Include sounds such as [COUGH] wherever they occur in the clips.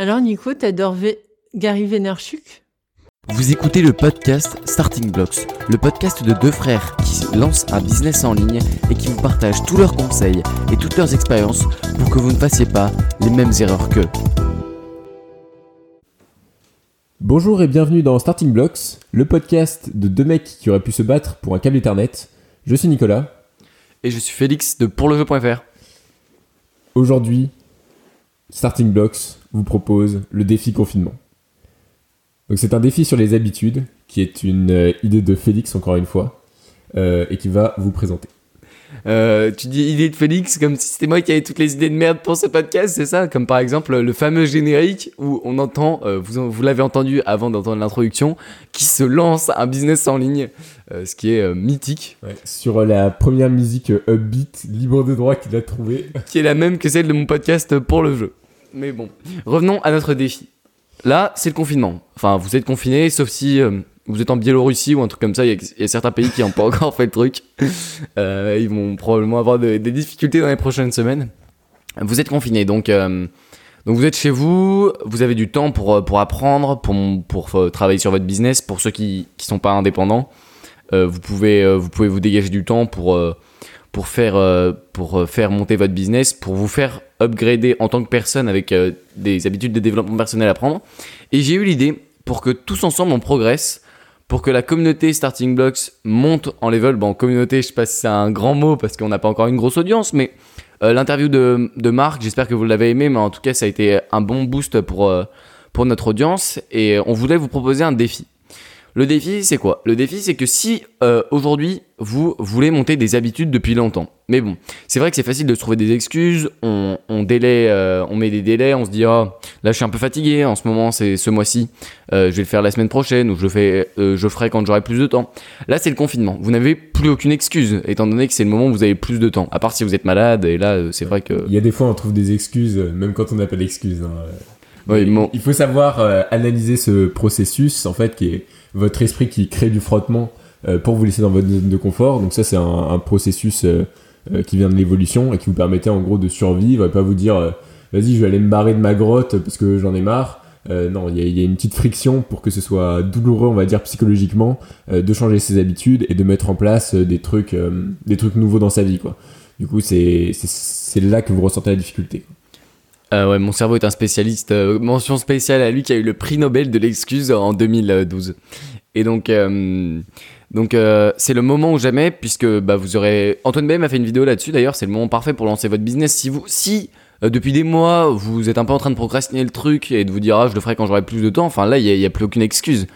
Alors Nico, t'adores v... Gary Vaynerchuk? Vous écoutez le podcast Starting Blocks, le podcast de deux frères qui lancent un business en ligne et qui vous partagent tous leurs conseils et toutes leurs expériences pour que vous ne fassiez pas les mêmes erreurs qu'eux. Bonjour et bienvenue dans Starting Blocks, le podcast de deux mecs qui auraient pu se battre pour un câble Ethernet. Je suis Nicolas. Et je suis Félix de pourlejeu.fr. Aujourd'hui, Starting Blocks vous propose le défi confinement. Donc c'est un défi sur les habitudes qui est une euh, idée de Félix encore une fois euh, et qui va vous présenter. Euh, tu dis idée de Félix comme si c'était moi qui avais toutes les idées de merde pour ce podcast, c'est ça? Comme par exemple le fameux générique où on entend, vous, vous l'avez entendu avant d'entendre l'introduction, qui se lance un business en ligne, ce qui est mythique. sur la première musique upbeat, libre de droit qu'il a trouvé. Qui est la même que celle de mon podcast pour le jeu. Mais bon, revenons à notre défi. Là, c'est le confinement. Enfin, vous êtes confiné, sauf si euh, vous êtes en Biélorussie ou un truc comme ça. Il y, a certains pays qui n'ont pas [LAUGHS] encore fait le truc. Euh, ils vont probablement avoir des difficultés dans les prochaines semaines. Vous êtes confiné, donc, euh, donc vous êtes chez vous. Vous avez du temps pour, pour apprendre, pour, pour travailler sur votre business. Pour ceux qui ne sont pas indépendants, vous, pouvez, vous pouvez vous dégager du temps pour pour faire, euh, pour euh, faire monter votre business, pour vous faire upgrader en tant que personne avec euh, des habitudes de développement personnel à prendre. Et j'ai eu l'idée pour que tous ensemble on progresse, pour que la communauté Starting Blocks monte en level. Bon, communauté, je sais pas si c'est un grand mot parce qu'on n'a pas encore une grosse audience, mais l'interview de, de Marc, j'espère que vous l'avez aimé, mais en tout cas, ça a été un bon boost pour, pour notre audience et on voulait vous proposer un défi. Le défi, c'est quoi? Le défi, c'est que si euh, aujourd'hui vous voulez monter des habitudes depuis longtemps, mais bon, c'est vrai que c'est facile de se trouver des excuses, on, on euh, on met des délais, on se dit ah là je suis un peu fatigué, en ce moment c'est ce mois-ci, euh, je vais le faire la semaine prochaine ou je le fais, je ferai quand j'aurai plus de temps. Là c'est le confinement, vous n'avez plus aucune excuse étant donné que c'est le moment où vous avez plus de temps, à part si vous êtes malade et là c'est vrai que. Il y a des fois on trouve des excuses même quand on n'a pas d'excuses. Hein. Il faut savoir analyser ce processus en fait qui est votre esprit qui crée du frottement euh, pour vous laisser dans votre zone de confort. Donc ça, c'est un, processus euh, euh, qui vient de l'évolution et qui vous permettait en gros de survivre et pas vous dire vas-y, je vais aller me barrer de ma grotte parce que j'en ai marre. non, il y, a une petite friction pour que ce soit douloureux, on va dire psychologiquement, de changer ses habitudes et de mettre en place des trucs, des trucs nouveaux dans sa vie. Du coup, c'est là que vous ressentez la difficulté. Ouais, mon cerveau est un spécialiste. mention spéciale à lui qui a eu le prix Nobel de l'excuse en 2012. Et donc, donc euh, c'est le moment ou jamais, puisque bah, vous aurez... Antoine Bay m'a fait une vidéo là-dessus, d'ailleurs, c'est le moment parfait pour lancer votre business. Si, vous, si euh, depuis des mois, vous êtes un peu en train de procrastiner le truc et de vous dire, ah, je le ferai quand j'aurai plus de temps, enfin là, il n'y a, plus aucune excuse.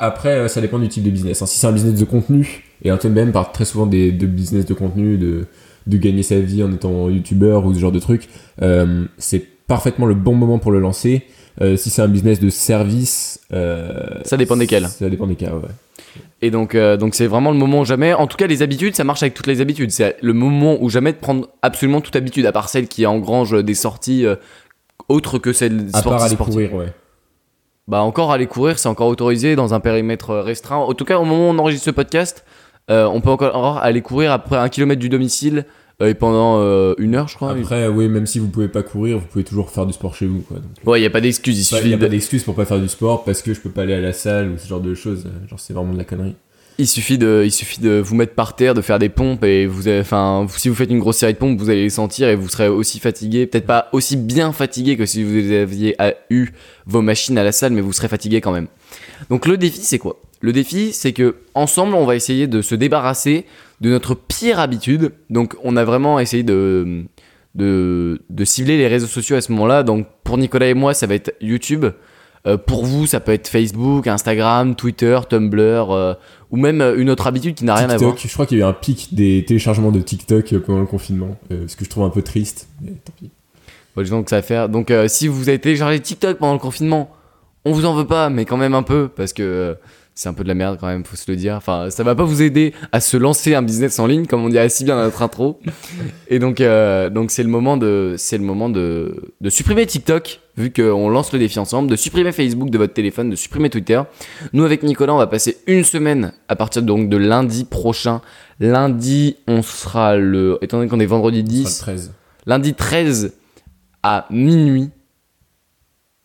Après, euh, ça dépend du type de business. Hein. Si c'est un business de contenu, et Antoine BM parle très souvent des, de business de contenu, de, de gagner sa vie en étant youtubeur ou ce genre de truc, c'est parfaitement le bon moment pour le lancer. si c'est un business de service... ça dépend desquels. Ça dépend des cas, ouais. Et donc, euh, donc c'est vraiment le moment où jamais. En tout cas, les habitudes, ça marche avec toutes les habitudes. C'est le moment où jamais de prendre absolument toute habitude, à part celle qui engrange des sorties euh, autres que celles à part aller courir, ouais. Bah encore aller courir, c'est encore autorisé dans un périmètre restreint. En tout cas, au moment où on enregistre ce podcast, euh, on peut encore aller courir après un kilomètre du domicile et pendant une heure, je crois. Après, oui, même si vous pouvez pas courir, vous pouvez toujours faire du sport chez vous. Quoi, Ouais, il y a pas d'excuse. Il suffit. Y a pas d'excuse pour pas faire du sport parce que je peux pas aller à la salle ou ce genre de choses. Genre, c'est vraiment de la connerie. Il suffit de, il suffit de vous mettre par terre, de faire des pompes et vous, enfin, si vous faites une grosse série de pompes, vous allez les sentir et vous serez aussi fatigué, peut-être pas aussi bien fatigué que si vous aviez eu vos machines à la salle, mais vous serez fatigué quand même. Donc le défi, c'est quoi? Le défi, c'est que ensemble, on va essayer de se débarrasser de notre pire habitude. Donc on a vraiment essayé de, de, de cibler les réseaux sociaux à ce moment-là. Donc pour Nicolas et moi, ça va être YouTube. Euh, pour vous, ça peut être Facebook, Instagram, Twitter, Tumblr, euh, ou même euh, une autre habitude qui n'a rien à voir. Je crois qu'il y a eu un pic des téléchargements de TikTok pendant le confinement, ce que je trouve un peu triste, mais tant pis. Bon, que ça va faire. Donc, si vous avez téléchargé TikTok pendant le confinement, on vous en veut pas, mais quand même un peu, parce que c'est un peu de la merde quand même, faut se le dire. Enfin, ça va pas vous aider à se lancer un business en ligne, comme on dirait si bien dans notre intro. Et donc, euh, donc c'est le moment de, c'est le moment de, de supprimer TikTok, vu qu'on lance le défi ensemble, de supprimer Facebook de votre téléphone, de supprimer Twitter. Nous, avec Nicolas, on va passer une semaine à partir donc de lundi prochain. Lundi, on sera le, étant donné qu'on est vendredi 10, 13. lundi 13 à minuit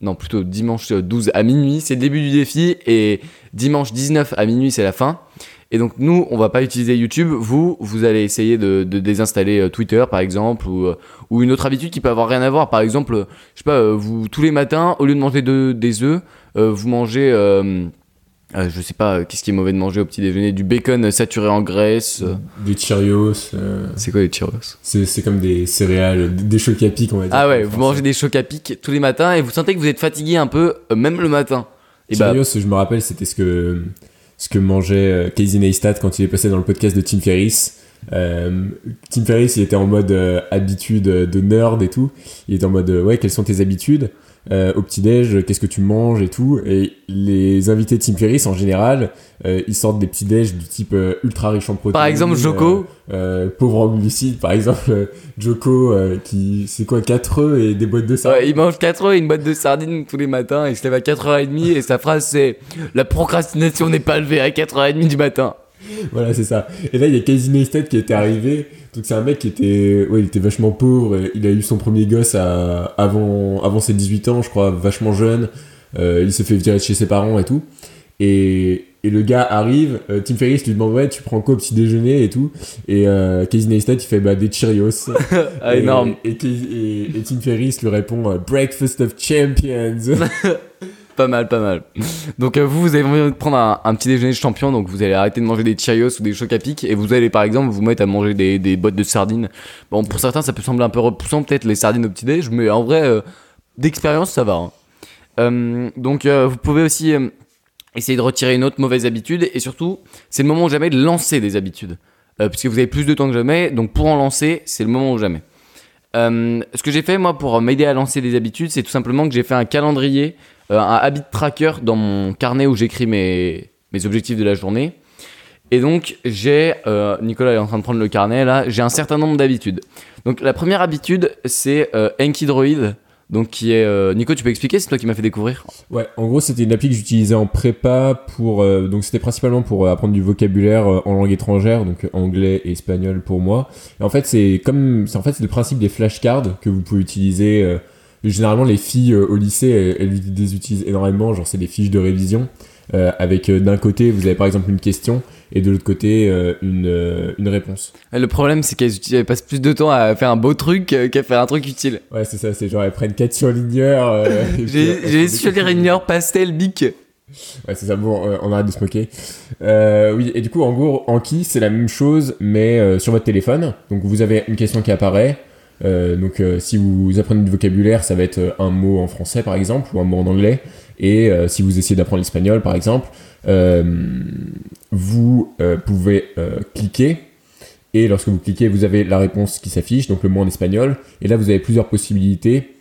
non plutôt dimanche 12 à minuit, c'est le début du défi et dimanche 19 à minuit c'est la fin. Et donc nous, on va pas utiliser YouTube. Vous, vous allez essayer de, désinstaller euh, Twitter par exemple ou, euh, ou une autre habitude qui peut avoir rien à voir. Par exemple, je sais pas, vous tous les matins, au lieu de manger des œufs, vous mangez euh, je sais pas, euh, qu'est-ce qui est mauvais de manger au petit déjeuner? Du bacon saturé en graisse. Euh. Des Cheerios. C'est quoi les Cheerios? C'est comme des céréales, des chocs à pic, on va dire. Ah ouais, vous mangez des chocs à pic tous les matins et vous sentez que vous êtes fatigué un peu, même le matin. Et bah Cheerios, je me rappelle, c'était ce que, ce que mangeait Casey Neistat quand il est passé dans le podcast de Tim Ferriss. Tim Ferriss, il était en mode habitude de nerd et tout. Il était en mode, ouais, quelles sont tes habitudes? Euh, au petit-déj, qu'est-ce que tu manges et tout. Et les invités de Tim Ferriss, en général, euh, ils sortent des petits-déj du type euh, ultra riche en protéines. Par exemple, Joko. pauvre en glucides. Par exemple, Joko, qui, c'est quoi, 4 œufs et des boîtes de sardines. Ouais, il mange 4 œufs et une boîte de sardines tous les matins. Il se lève à 4h30 et sa phrase c'est La procrastination n'est pas levée à 4h30 du matin. voilà, c'est ça. Et là, il y a Casey Neistat qui était arrivé. Donc, c'est un mec qui était, ouais, il était vachement pauvre. il a eu son premier gosse à, avant, avant ses 18 ans, je crois, vachement jeune. Euh, il s'est fait virer de chez ses parents et tout. Et, et le gars arrive, euh, Tim Ferriss lui demande ouais tu prends quoi au petit déjeuner et tout et euh, Casey Neistat il fait bah des Cheerios [LAUGHS] ah, énorme et, et, Tim Ferriss lui répond breakfast of champions [LAUGHS] Pas mal, pas mal. Donc euh, vous, vous avez envie de prendre un, petit déjeuner de champion, donc vous allez arrêter de manger des Cheerios ou des chocs à pic, et vous allez par exemple vous mettre à manger des, des boîtes de sardines. Bon, pour certains, ça peut sembler un peu repoussant, peut-être les sardines au petit déj, mais en vrai, euh, d'expérience, ça va. Hein. Euh, donc vous pouvez aussi essayer de retirer une autre mauvaise habitude, et surtout, c'est le moment jamais de lancer des habitudes, puisque vous avez plus de temps que jamais, donc pour en lancer, c'est le moment ou jamais. ce que j'ai fait moi pour m'aider à lancer des habitudes, c'est tout simplement que j'ai fait un calendrier euh, un habit tracker dans mon carnet où j'écris mes, mes objectifs de la journée. Et donc, j'ai, euh, Nicolas est en train de prendre le carnet là, j'ai un certain nombre d'habitudes. Donc, la première habitude, c'est euh, Droid. Donc, qui est. Euh, Nico, tu peux expliquer C'est toi qui m'as fait découvrir Ouais, en gros, c'était une appli que j'utilisais en prépa pour. donc, c'était principalement pour apprendre du vocabulaire en langue étrangère, donc anglais et espagnol pour moi. Et en fait, c'est comme. En fait, c'est le principe des flashcards que vous pouvez utiliser généralement les filles euh, au lycée elles, les utilisent énormément genre c'est des fiches de révision euh, avec euh, d'un côté vous avez par exemple une question et de l'autre côté une, une réponse. Le problème c'est qu'elles passent plus de temps à faire un beau truc qu'à faire un truc utile. Ouais c'est ça, c'est genre elles prennent 4 surligneurs. [LAUGHS] J'ai les surligneurs pastel bic. Ouais c'est ça, bon on arrête de se moquer. oui et du coup en gros Anki c'est la même chose mais sur votre téléphone. Donc vous avez une question qui apparaît. Euh, donc euh, si vous apprenez du vocabulaire, ça va être euh, un mot en français par exemple ou un mot en anglais. Et si vous essayez d'apprendre l'espagnol par exemple, vous pouvez cliquer et lorsque vous cliquez, vous avez la réponse qui s'affiche, donc le mot en espagnol. Et là, vous avez plusieurs possibilités.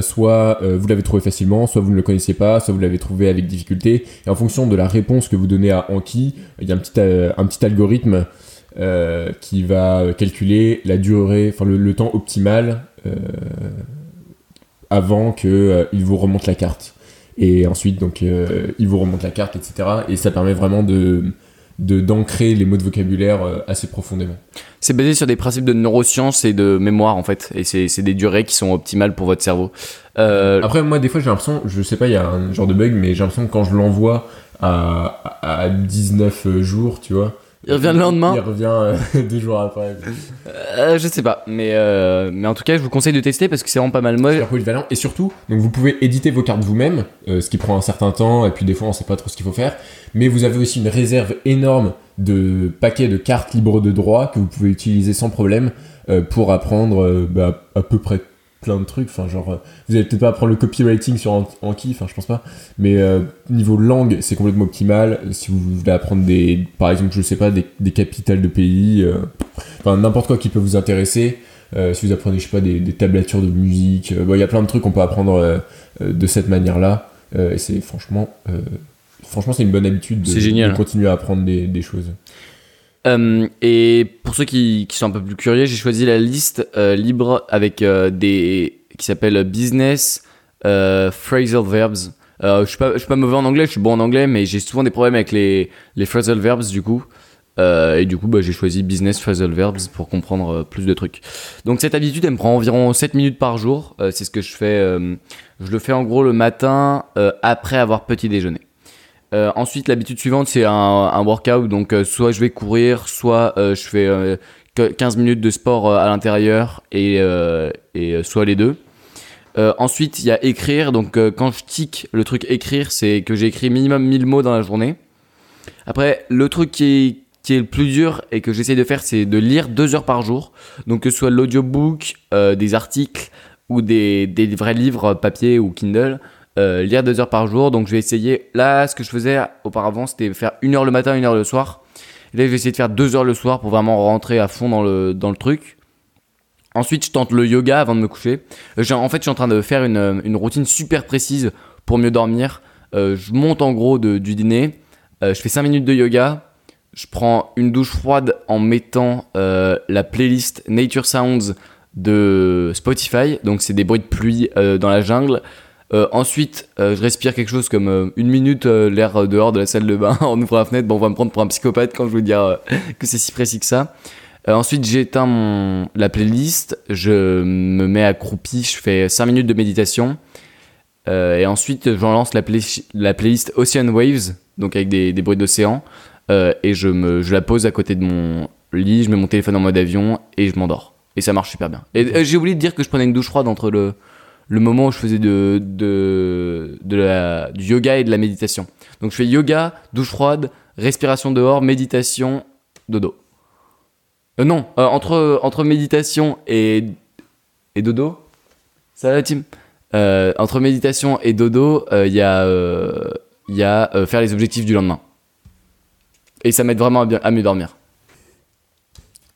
soit vous l'avez trouvé facilement, soit vous ne le connaissiez pas, soit vous l'avez trouvé avec difficulté. Et en fonction de la réponse que vous donnez à Anki, il y a un petit algorithme euh, qui va calculer la durée, enfin le, temps optimal euh, avant que euh, vous remonte la carte. Et ensuite, donc, il vous remonte la carte, etc. Et ça permet vraiment de d'ancrer les mots de vocabulaire assez profondément. C'est basé sur des principes de neurosciences et de mémoire en fait, et c'est des durées qui sont optimales pour votre cerveau. Après moi des fois j'ai l'impression, je sais pas, il y a un genre de bug, mais j'ai l'impression que quand je l'envoie à, à 19 jours, tu vois, il revient le lendemain. Il revient euh, [LAUGHS] deux jours après. Euh, je sais pas, mais euh, mais en tout cas, je vous conseille de tester parce que c'est vraiment pas mal. Moi, polyvalent et surtout, donc vous pouvez éditer vos cartes vous-même, ce qui prend un certain temps et puis des fois on sait pas trop ce qu'il faut faire. Mais vous avez aussi une réserve énorme de paquets de cartes libres de droit que vous pouvez utiliser sans problème pour apprendre bah, à peu près plein de trucs. Enfin, genre, euh, vous allez peut-être pas apprendre le copywriting sur Anki, enfin, je pense pas. Mais euh, niveau langue, c'est complètement optimal. Si vous voulez apprendre des, par exemple, je sais pas, des, des capitales de pays, euh, enfin, n'importe quoi qui peut vous intéresser. si vous apprenez, je sais pas, des, des tablatures de musique, il y a plein de trucs qu'on peut apprendre de cette manière-là. et c'est franchement, franchement, c'est une bonne habitude de, génial. de continuer à apprendre des, des choses. Euh, et pour ceux qui, sont un peu plus curieux, j'ai choisi la liste euh, libre avec euh, des qui s'appelle business phrasal verbs. je suis pas suis pas mauvais en anglais, je suis bon en anglais, mais j'ai souvent des problèmes avec les les phrasal verbs du coup. et du coup, bah, j'ai choisi Business Phrasal Verbs pour comprendre plus de trucs. Donc cette habitude, elle me prend environ 7 minutes par jour. c'est ce que je fais. je le fais en gros le matin après avoir petit déjeuner. Ensuite, l'habitude suivante, c'est un, workout. Donc, soit je vais courir, soit je fais 15 minutes de sport à l'intérieur et, et soit les deux. Euh, ensuite, il y a écrire. Donc, euh, quand je tic le truc écrire, c'est que j'ai écrit minimum 1000 mots dans la journée. Après, le truc qui est, qui est le plus dur et que j'essaie de faire, c'est de lire deux heures par jour. Donc, que ce soit l'audiobook, euh, des articles ou des, des, vrais livres papier ou Kindle. Lire deux heures par jour. Donc, je vais essayer. Là, ce que je faisais auparavant, c'était faire une heure le matin, une heure le soir. là, je vais essayer de faire deux heures le soir pour vraiment rentrer à fond dans le, dans le truc. Ensuite, je tente le yoga avant de me coucher. Euh, en fait, je suis en train de faire une, une routine super précise pour mieux dormir. Euh, je monte en gros de, du dîner. Euh, je fais 5 minutes de yoga. Je prends une douche froide en mettant la playlist Nature Sounds de Spotify. Donc, c'est des bruits de pluie dans la jungle. Ensuite, je respire quelque chose comme une minute l'air dehors de la salle de bain [LAUGHS] en ouvrant la fenêtre. Bon, on va me prendre pour un psychopathe quand je vous dire que c'est si précis que ça. Euh, ensuite, j'éteins mon, la playlist, je me mets accroupi, je fais 5 minutes de méditation. Euh, et ensuite, j'en lance la, la, playlist Ocean Waves, donc avec des, des bruits d'océan. Euh, et je, me, je la pose à côté de mon lit, je mets mon téléphone en mode avion et je m'endors. Et ça marche super bien. Et j'ai oublié de dire que je prenais une douche froide entre le, le moment où je faisais de, la, du yoga et de la méditation. Donc je fais yoga, douche froide, respiration dehors, méditation, dodo. Euh, non, euh, entre, entre méditation et, dodo, ça va, Tim? Euh, Entre méditation et dodo, il y a, y a faire les objectifs du lendemain. Et ça m'aide vraiment à, bien, à mieux dormir.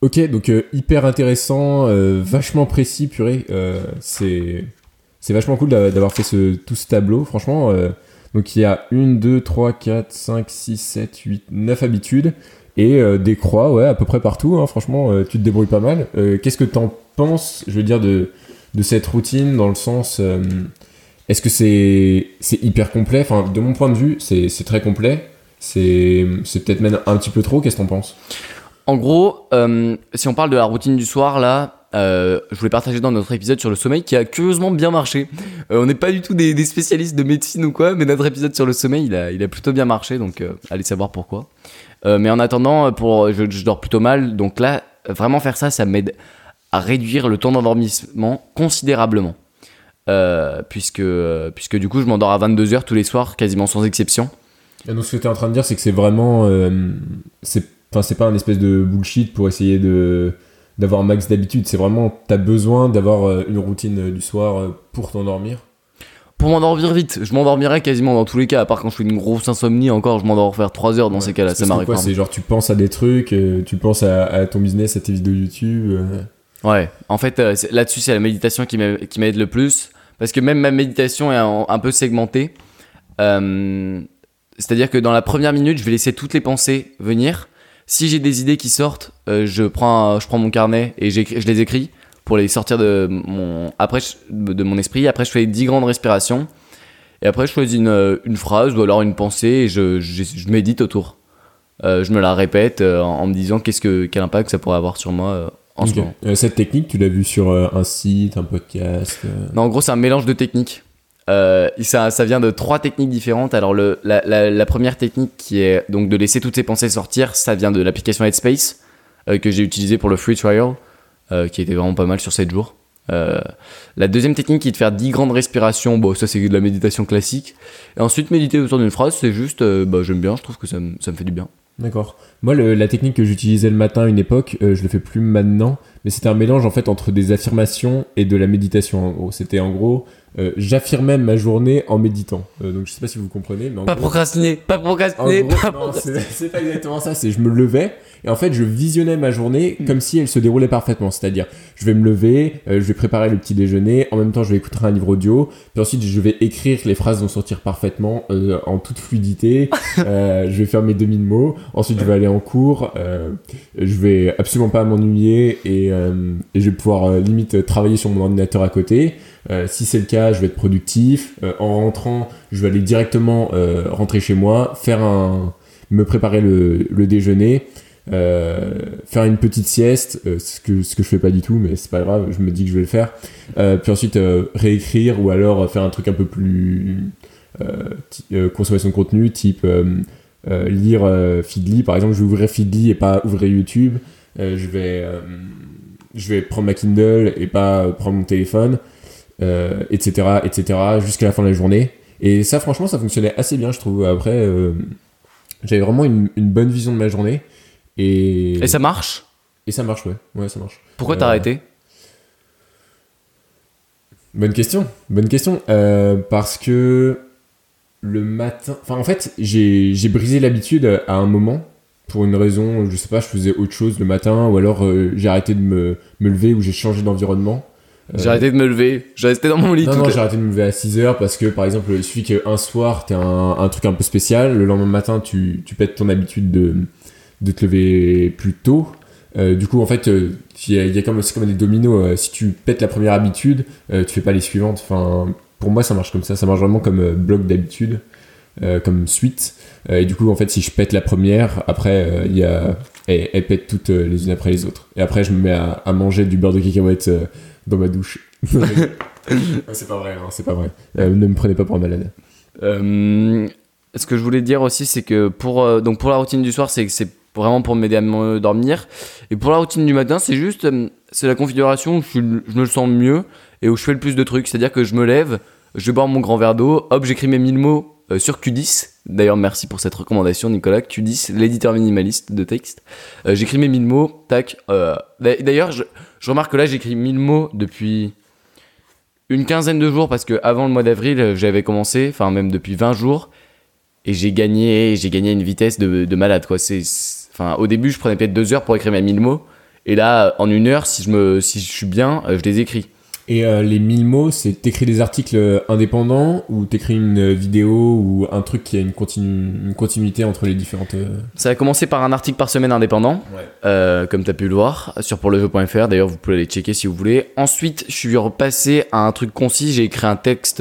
Ok, donc hyper intéressant, vachement précis, purée. c'est c'est vachement cool d'avoir fait tout ce tableau, franchement. donc il y a 1, 2, 3, 4, 5, 6, 7, 8, 9 habitudes et euh, des croix, ouais, à peu près partout. Hein, franchement, euh, tu te débrouilles pas mal. Euh, qu'est-ce que t'en penses, je veux dire, de, cette routine dans le sens. Est-ce que c'est c'est hyper complet? Enfin, de mon point de vue, c'est très complet. C'est peut-être même un petit peu trop. Qu'est-ce que t'en penses? En gros, si on parle de la routine du soir, là, je voulais partager dans notre épisode sur le sommeil qui a curieusement bien marché. on n'est pas du tout des, spécialistes de médecine ou quoi, mais notre épisode sur le sommeil, il a, plutôt bien marché, donc allez savoir pourquoi. Euh, mais en attendant, pour, je, dors plutôt mal. Donc là, vraiment faire ça, ça m'aide à réduire le temps d'endormissement considérablement. Euh, puisque, puisque du coup, je m'endors à 22h tous les soirs, quasiment sans exception. Et donc, ce que tu es en train de dire, c'est que c'est vraiment. Euh, c'est pas un espèce de bullshit pour essayer de d'avoir un max d'habitude. C'est vraiment, tu as besoin d'avoir une routine du soir pour t'endormir pour m'endormir vite, je m'endormirai quasiment dans tous les cas, à part quand je fais une grosse insomnie encore, je m'endors faire 3 heures dans ces cas-là, ça m'arrive pas. C'est genre tu penses à des trucs, euh, tu penses à, ton business, à tes vidéos YouTube. Euh. Ouais, en fait euh, là-dessus c'est la méditation qui m'aide le plus, parce que même ma méditation est un, peu segmentée. C'est-à-dire que dans la première minute, je vais laisser toutes les pensées venir. Si j'ai des idées qui sortent, je, prends, je prends mon carnet et je les écris pour les sortir de mon, après, de mon esprit. Après, je fais 10 grandes respirations. Et après, je choisis une, une phrase ou alors une pensée et je, je, médite autour. Euh, je me la répète euh, en, me disant qu'est-ce que, quel impact ça pourrait avoir sur moi euh, en ce moment. cette technique, tu l'as vue sur un site, un podcast Non, en gros, c'est un mélange de techniques. Ça, ça vient de trois techniques différentes. Alors, la, première technique qui est donc de laisser toutes ces pensées sortir, ça vient de l'application Headspace que j'ai utilisée pour le free trial. Euh, qui était vraiment pas mal sur 7 jours. Euh, la deuxième technique qui est de faire 10 grandes respirations, bon ça c'est de la méditation classique. Et ensuite méditer autour d'une phrase, c'est juste, euh, bah, j'aime bien, je trouve que ça, me fait du bien. D'accord. Moi, la technique que j'utilisais le matin à une époque, je le fais plus maintenant, mais c'était un mélange en fait entre des affirmations et de la méditation. C'était en gros, j'affirmais ma journée en méditant. donc je sais pas si vous comprenez, mais pas procrastiner, pas procrastiner. [LAUGHS] c'est pas exactement ça. C'est je me levais et en fait, je visionnais ma journée mm. comme si elle se déroulait parfaitement. C'est-à-dire, je vais me lever, euh, je vais préparer le petit déjeuner, en même temps, je vais écouter un livre audio, puis ensuite, je vais écrire, les phrases vont sortir parfement, euh, en toute fluidité. [LAUGHS] euh, je vais faire mes demi de mots. Ensuite, je vais aller en cours. Euh, je vais absolument pas m'ennuyer et, et, je vais pouvoir limite travailler sur mon ordinateur à côté. Si c'est le cas, je vais être productif. en rentrant, je vais aller directement rentrer chez moi, faire un, me préparer le, déjeuner faire une petite sieste, ce, que, ce que je fais pas du tout, mais c'est pas grave, je me dis que je vais le faire. puis ensuite réécrire ou alors faire un truc un peu plus consommation de contenu, type lire Feedly. Par exemple, je vais ouvrir Feedly et pas ouvrir YouTube. je vais je vais prendre ma Kindle et pas prendre mon téléphone, euh, etc., jusqu'à la fin de la journée. Et ça, franchement, ça fonctionnait assez bien, je trouve. Après, euh, j'avais vraiment une, bonne vision de ma journée. Et, et ça marche? Et ça marche, ouais. Ouais, ça marche. Pourquoi t'as euh, arrêté? Bonne question. Bonne question. parce que le matin. Enfin, en fait, j'ai brisé l'habitude à un moment pour une raison, je sais pas, je faisais autre chose le matin, ou alors euh, j'ai arrêté de me, me lever, ou j'ai changé d'environnement. J'ai arrêté de me lever, j'ai resté dans mon lit. Non, non, j'ai arrêté de me lever à 6 heures parce que, par exemple, il suffit qu'un soir, t'as un, un truc un peu spécial, le lendemain matin, tu, tu pètes ton habitude de, de te lever plus tôt. Euh, du coup, en fait, euh, il y, a, comme, c'est comme des dominos. si tu pètes la première habitude, tu fais pas les suivantes. Enfin, pour moi, ça marche comme ça. Ça marche vraiment comme bloc d'habitude. Euh, comme suite. Euh, et du coup, en fait, si je pète la première, après, euh, il y a, elle, pète toutes les unes après les autres. Et après, je me mets à, manger du beurre de cacahuète dans ma douche. [LAUGHS] c'est pas vrai, hein, c'est pas vrai. ne me prenez pas pour un malade. ce que je voulais dire aussi, c'est que pour, donc pour la routine du soir, c'est que c'est vraiment pour m'aider à me dormir. Et pour la routine du matin, c'est juste, c'est la configuration où je, je, me sens mieux et où je fais le plus de trucs. C'est-à-dire que je me lève, je bois mon grand verre d'eau, hop, j'écris mes 1000 mots euh, sur Q10. D'ailleurs, merci pour cette recommandation, Nicolas. Q10, l'éditeur minimaliste de texte. Euh, j'écris mes 1000 mots, tac. Euh, d'ailleurs, je, remarque que là, j'écris 1000 mots depuis une quinzaine de jours parce que avant le mois d'avril, j'avais commencé, enfin même depuis 20 jours, et j'ai gagné, j'ai gagné une vitesse de, malade quoi. Enfin, au début, je prenais peut-être deux heures pour écrire mes 1000 mots, et là, en une heure, si je me, si je suis bien, je les écris. Et euh, les 1000 mots, c'est t'écris des articles indépendants ou t'écris une vidéo ou un truc qui a une, une continuité entre les différentes. Euh, Ça a commencé par un article par semaine indépendant, euh, comme t'as pu le voir, sur pourlejeu.fr. D'ailleurs, vous pouvez aller checker si vous voulez. Ensuite, je suis repassé à un truc concis. J'ai écrit un texte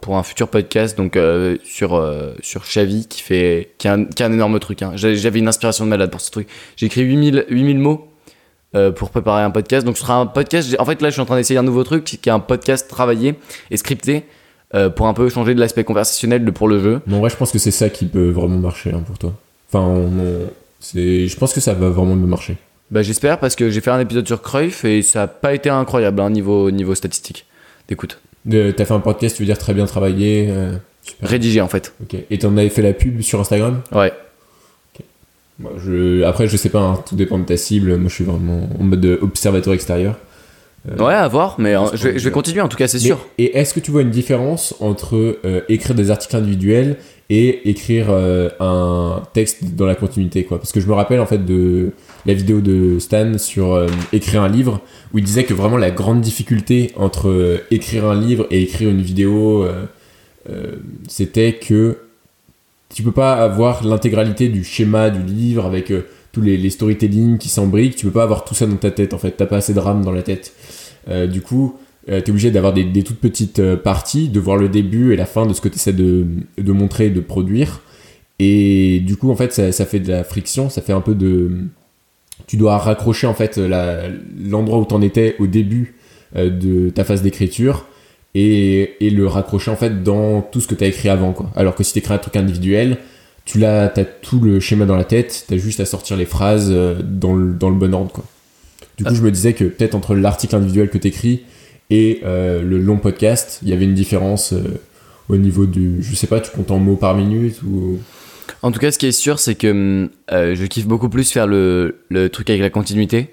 pour un futur podcast, donc sur sur Chavi, qui fait qui a un, énorme truc. Hein. J'avais une inspiration de malade pour ce truc. J'ai écrit 8000 8000 mots euh, pour préparer un podcast. Donc ce sera un podcast. En fait, là, je suis en train d'essayer un nouveau truc qui est un podcast travaillé et scripté euh, pour un peu changer de l'aspect conversationnel de pour le jeu. Mais en vrai, je pense que c'est ça qui peut vraiment marcher hein, pour toi. Enfin, c'est, je pense que ça va vraiment me marcher. Bah, j'espère parce que j'ai fait un épisode sur Cruyff et ça n'a pas été incroyable hein, niveau, niveau statistique d'écoute. T'as fait un podcast, tu veux dire très bien travaillé euh, Rédigé en fait. Ok. Et t'en avais fait la pub sur Instagram? Ouais je, après, je sais pas, hein, tout dépend de ta cible. Moi, je suis vraiment en mode observateur extérieur. Euh, ouais, à voir, mais je, vais, continuer en tout cas, c'est sûr. Et est-ce que tu vois une différence entre euh, écrire des articles individuels et écrire euh, un texte dans la continuité quoi? Parce que je me rappelle en fait de la vidéo de Stan sur écrire un livre où il disait que vraiment la grande difficulté entre écrire un livre et écrire une vidéo, c'était que tu peux pas avoir l'intégralité du schéma du livre avec euh, tous les, les, storytelling qui s'embriquent, tu peux pas avoir tout ça dans ta tête en fait, t'as pas assez de RAM dans la tête. Euh, du coup, euh, tu es obligé d'avoir des, toutes petites parties, de voir le début et la fin de ce que tu essaies de, de montrer, de produire. Et du coup, en fait, ça, fait de la friction, ça fait un peu de. Tu dois raccrocher en fait l'endroit où tu en étais au début de ta phase d'écriture et, et, le raccrocher en fait dans tout ce que tu as écrit avant quoi. Alors que si tu écris un truc individuel, tu l'as as tout le schéma dans la tête, tu as juste à sortir les phrases euh, dans le, dans le bon ordre quoi. Du coup, je me disais que peut-être entre l'article individuel que tu écris et euh, le long podcast, il y avait une différence euh, au niveau du je sais pas, tu comptes en mots par minute ou En tout cas, ce qui est sûr, c'est que je kiffe beaucoup plus faire le, le truc avec la continuité.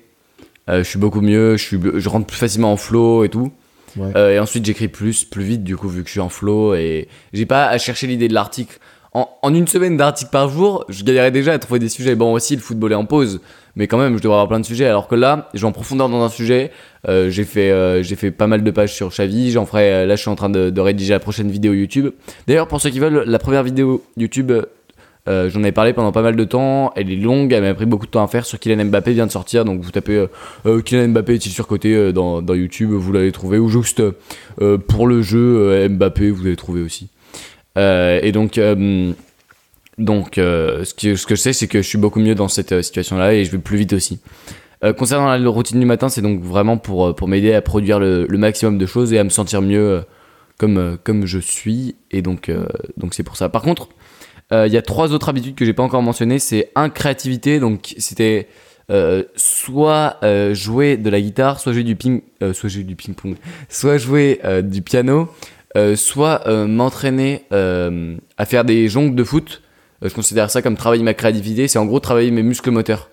je suis beaucoup mieux, je, suis, je rentre plus facilement en flow et tout. Euh, et ensuite, j'écris plus, plus vite, du coup, vu que je suis en flow. Et j'ai pas à chercher l'idée de l'article. En, en, une semaine d'articles par jour, je galérais déjà à trouver des sujets. Bon, aussi, le football est en pause. Mais quand même, je devrais avoir plein de sujets. Alors que là, je vais en profondeur dans un sujet. Euh, j'ai fait, euh, fait pas mal de pages sur Chavi. J'en ferai, là, je suis en train de rédiger la prochaine vidéo YouTube. D'ailleurs, pour ceux qui veulent, la première vidéo YouTube, euh, j'en avais parlé pendant pas mal de temps. Elle est longue, elle m'a pris beaucoup de temps à faire. Sur Kylian Mbappé vient de sortir, donc vous tapez euh, euh Kylian Mbappé est-il surcoté euh, dans, YouTube, vous l'avez trouvé. Ou juste pour le jeu Mbappé, vous l'avez trouvé aussi. et donc Donc, ce, que, ce que je sais, c'est que je suis beaucoup mieux dans cette situation-là et je vais plus vite aussi. concernant la routine du matin, c'est donc vraiment pour, pour m'aider à produire le, maximum de choses et à me sentir mieux comme, comme je suis. Et donc, donc c'est pour ça. Par contre, il y a trois autres habitudes que j'ai pas encore mentionnées. C'est un créativité, donc c'était euh, soit euh, jouer de la guitare, soit jouer du ping, euh, soit jouer du ping pong, [LAUGHS] soit jouer du piano, soit m'entraîner à faire des jongles de foot. je considère ça comme travailler ma créativité. C'est en gros travailler mes muscles moteurs.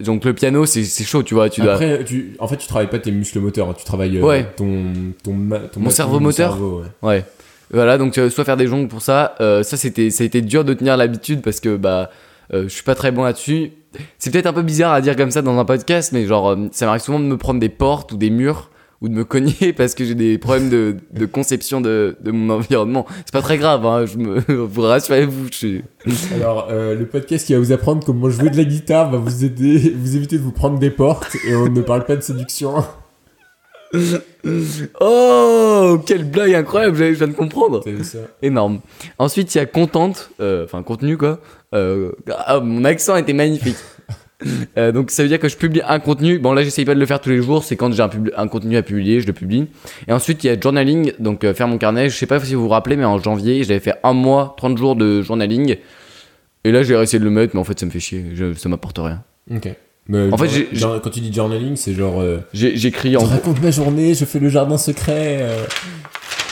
donc le piano c'est chaud tu vois tu Après, tu, en fait tu travailles pas tes muscles moteurs hein. tu travailles ton, ton, mon cerveau moteur ouais. Voilà donc soit faire des jongles pour ça ça c'était ça a été dur de tenir l'habitude parce que bah je suis pas très bon là-dessus c'est peut-être un peu bizarre à dire comme ça dans un podcast, mais genre, euh, ça m'arrive souvent de me prendre des portes ou des murs ou de me [LAUGHS] cogner parce que j'ai des problèmes de, conception de, mon environnement. C'est pas très grave, hein, je me, [LAUGHS] vous rassurez-vous. [LAUGHS] Alors, euh, le podcast qui va vous apprendre comment jouer de la guitare va vous aider, vous éviter de vous prendre des portes et on ne parle pas de séduction. [LAUGHS] oh, quelle blague incroyable, je viens de comprendre. Ça? Énorme. Ensuite, il y a contente, euh, enfin contenu quoi. Euh, ah, mon accent était magnifique. [LAUGHS] Euh, donc ça veut dire que je publie un contenu. Bon là j'essaye pas de le faire tous les jours, c'est quand j'ai un, un, contenu à publier, je le publie. Et ensuite il y a journaling, donc faire mon carnet. Je sais pas si vous vous rappelez, mais en janvier j'avais fait un mois, 30 jours de journaling. Et là j'ai essayé de le mettre, mais en fait ça me fait chier, ça m'apporte rien. Ok. En fait, quand tu dis journaling, c'est genre. J'écris en. Je raconte ma journée, je fais le jardin secret.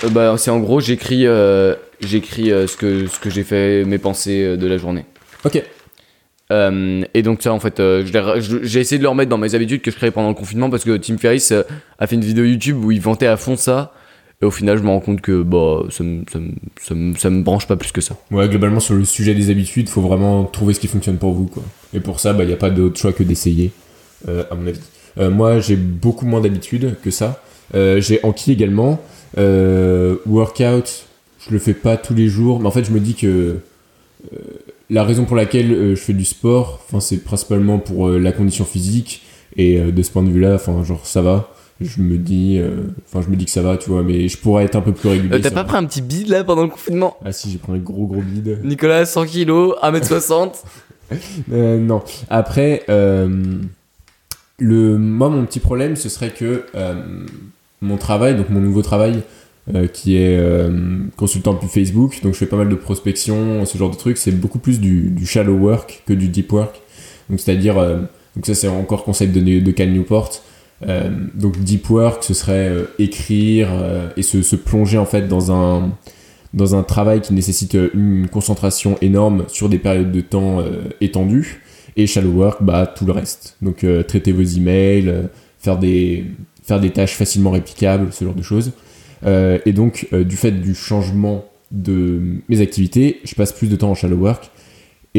Euh, bah, c'est en gros, j'écris euh, j'écris euh, ce que, ce que j'ai fait, mes pensées de la journée. Ok. et donc ça en fait j'ai essayé de le remettre dans mes habitudes que je créais pendant le confinement parce que Tim Ferriss a fait une vidéo YouTube où il vantait à fond ça et au final je me rends compte que bah ça me, me, branche pas plus que ça. Ouais globalement sur le sujet des habitudes faut vraiment trouver ce qui fonctionne pour vous quoi. Et pour ça bah il n'y a pas d'autre choix que d'essayer à mon avis. Moi j'ai beaucoup moins d'habitudes que ça. J'ai Anki également. Euh, workout, je le fais pas tous les jours, mais en fait, je me dis que euh, la raison pour laquelle euh, je fais du sport, c'est principalement pour la condition physique. Et de ce point de vue-là, enfin, genre, ça va je me dis enfin je me dis que ça va tu vois mais je pourrais être un peu plus régulier t'as pas pris un petit bide là pendant le confinement? Ah si j'ai pris un gros gros bide Nicolas 100 kilos 1m60 [LAUGHS] non après le moi mon petit problème ce serait que mon travail, donc mon nouveau travail, euh, qui est euh, consultant depuis Facebook. Donc je fais pas mal de prospection, ce genre de trucs. C'est beaucoup plus du, shallow work que du deep work. Donc c'est-à-dire, euh, donc ça c'est encore conseil de, de Cal Newport. Donc deep work, ce serait écrire et se, se, plonger en fait dans un dans un travail qui nécessite une concentration énorme sur des périodes de temps étendues. Et shallow work, bah tout le reste. Donc traiter vos emails, faire des faire des tâches facilement réplicables, ce genre de choses. Euh, et donc, euh, du fait du changement de mes activités, je passe plus de temps en shallow work.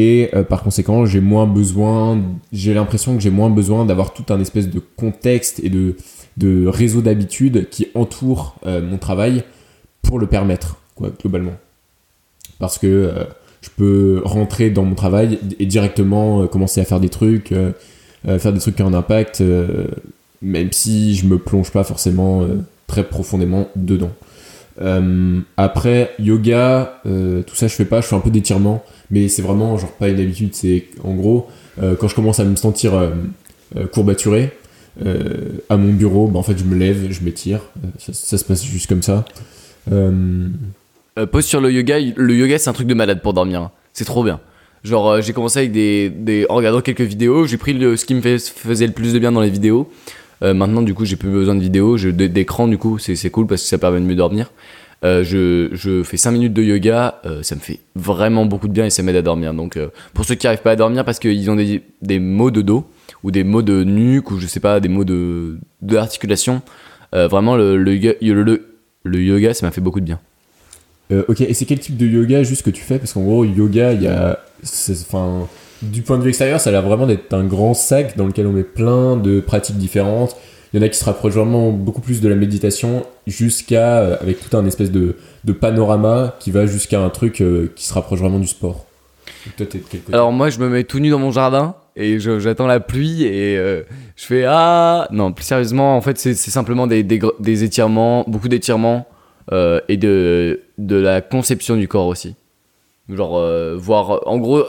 Et euh, par conséquent, j'ai moins besoin, j'ai l'impression que j'ai moins besoin d'avoir tout un espèce de contexte et de, réseau d'habitudes qui entoure mon travail pour le permettre, quoi, globalement. Parce que je peux rentrer dans mon travail et directement commencer à faire des trucs, faire des trucs qui ont un impact, même si je me plonge pas forcément euh, très profondément dedans. Euh, après, yoga, euh, tout ça je fais pas, je fais un peu d'étirement, mais c'est vraiment genre pas une habitude, c'est en gros, quand je commence à me sentir courbaturé, à mon bureau, bah, en fait je me lève, je m'étire, ça, se passe juste comme ça. pause sur le yoga, le yoga c'est un truc de malade pour dormir, hein. c'est trop bien. Genre j'ai commencé avec des, en regardant quelques vidéos, j'ai pris ce qui me faisait le plus de bien dans les vidéos, euh, maintenant, du coup, j'ai plus besoin de vidéo, d'écran, du coup, c'est cool parce que ça permet de mieux dormir. Euh, je, je, fais 5 minutes de yoga, euh, ça me fait vraiment beaucoup de bien et ça m'aide à dormir. Donc, pour ceux qui n'arrivent pas à dormir parce qu'ils ont des, des maux de dos ou des maux de nuque ou je sais pas, des maux de, de articulation, vraiment, le, le, yoga, ça m'a fait beaucoup de bien. ok, et c'est quel type de yoga juste que tu fais? Parce qu'en gros, yoga, il y a. Enfin du point de vue extérieur, ça a l'air vraiment d'être un grand sac dans lequel on met plein de pratiques différentes. Il y en a qui se rapprochent vraiment beaucoup plus de la méditation jusqu'à, euh, avec tout un espèce de, panorama qui va jusqu'à un truc euh, qui se rapproche vraiment du sport. Alors moi, je me mets tout nu dans mon jardin et j'attends la pluie et euh, je fais ah non plus sérieusement en fait c'est simplement des, des, étirements beaucoup d'étirements et de, de la conception du corps aussi Genre, voir. En gros,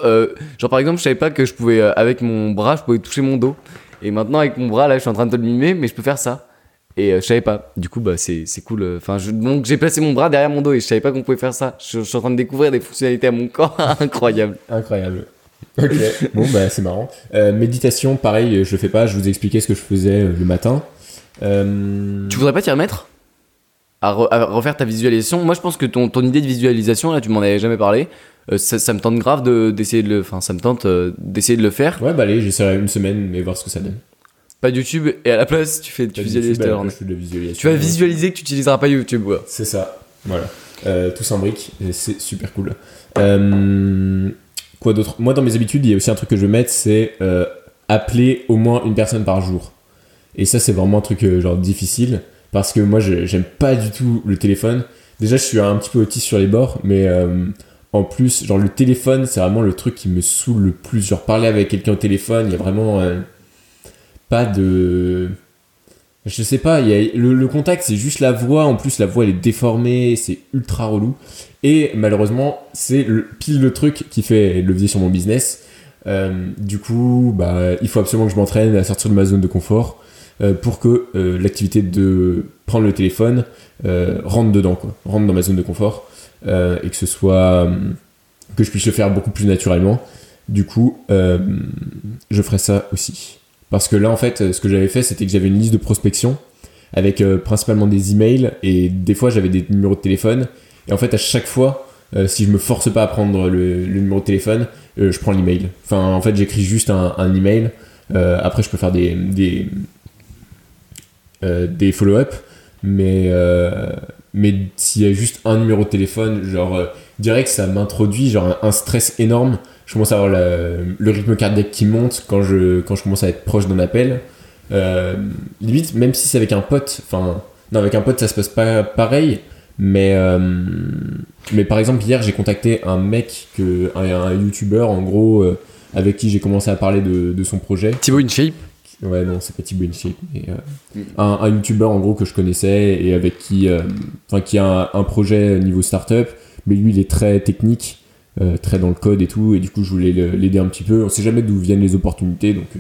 genre par exemple, je savais pas que je pouvais, avec mon bras, je pouvais toucher mon dos. Et maintenant, avec mon bras, là, je suis en train de te le mimer, mais je peux faire ça. Et je savais pas. Du coup, bah, c'est cool. Enfin, donc j'ai placé mon bras derrière mon dos et je savais pas qu'on pouvait faire ça. Je, je, suis en train de découvrir des fonctionnalités à mon corps. [LAUGHS] Incroyable. Incroyable. Ok, bon bah c'est marrant. Euh, méditation, pareil, je le fais pas, je vous ai expliqué ce que je faisais euh, le matin. Euh, tu voudrais pas t'y remettre? À, refaire ta visualisation Moi je pense que ton, ton idée de visualisation, là tu m'en avais jamais parlé, ça, me tente grave d'essayer de, le... Enfin ça me tente d'essayer de le faire. Ouais bah allez, j'essaierai une semaine mais voir ce que ça donne. Pas de YouTube et à la place tu fais tu visualises Tu vas visualiser que tu utiliseras pas YouTube. Ouais. C'est ça, voilà. tout s'imbrique et c'est super cool. Euh Quoi d'autre? Moi, dans mes habitudes, il y a aussi un truc que je vais mettre, c'est euh, appeler au moins une personne par jour. Et ça, c'est vraiment un truc euh, genre difficile parce que moi, j'aime pas du tout le téléphone. Déjà, je suis un petit peu autiste sur les bords, mais euh, en plus, genre le téléphone, c'est vraiment le truc qui me saoule le plus. Genre parler avec quelqu'un au téléphone, il y a vraiment pas de je sais pas, le, contact c'est juste la voix, en plus la voix elle est déformée, c'est ultra relou. Et malheureusement, c'est le, pile le truc qui fait levier sur mon business. Euh, du coup, bah, il faut absolument que je m'entraîne à sortir de ma zone de confort euh, pour que euh, l'activité de prendre le téléphone rentre dedans, quoi, rentre dans ma zone de confort et que ce soit que je puisse le faire beaucoup plus naturellement. Du coup, je ferai ça aussi. Parce que là, en fait, ce que j'avais fait, c'était que j'avais une liste de prospection avec euh, principalement des emails et des fois j'avais des numéros de téléphone. Et en fait, à chaque fois, euh, si je me force pas à prendre le, numéro de téléphone, euh, je prends l'email. Enfin, en fait, j'écris juste un, email. après, je peux faire des, des follow-up. Mais, mais s'il y a juste un numéro de téléphone, genre, direct, ça m'introduit genre un stress énorme je commence à avoir le rythme cardiaque qui monte quand je, quand je commence à être proche d'un appel. Euh, limite, même si c'est avec un pote, enfin, non, avec un pote ça se passe pas pareil, mais, euh, mais par exemple, hier j'ai contacté un mec, que, un, youtubeur en gros, euh, avec qui j'ai commencé à parler de, de son projet. Thibaut InShape? Ouais, non, c'est pas Thibaut InShape, mais mm. un, un youtubeur en gros que je connaissais et avec qui, enfin, qui a un, un projet niveau startup, mais lui il est très technique. Euh, très dans le code et tout, et du coup je voulais l'aider un petit peu. On sait jamais d'où viennent les opportunités, donc euh,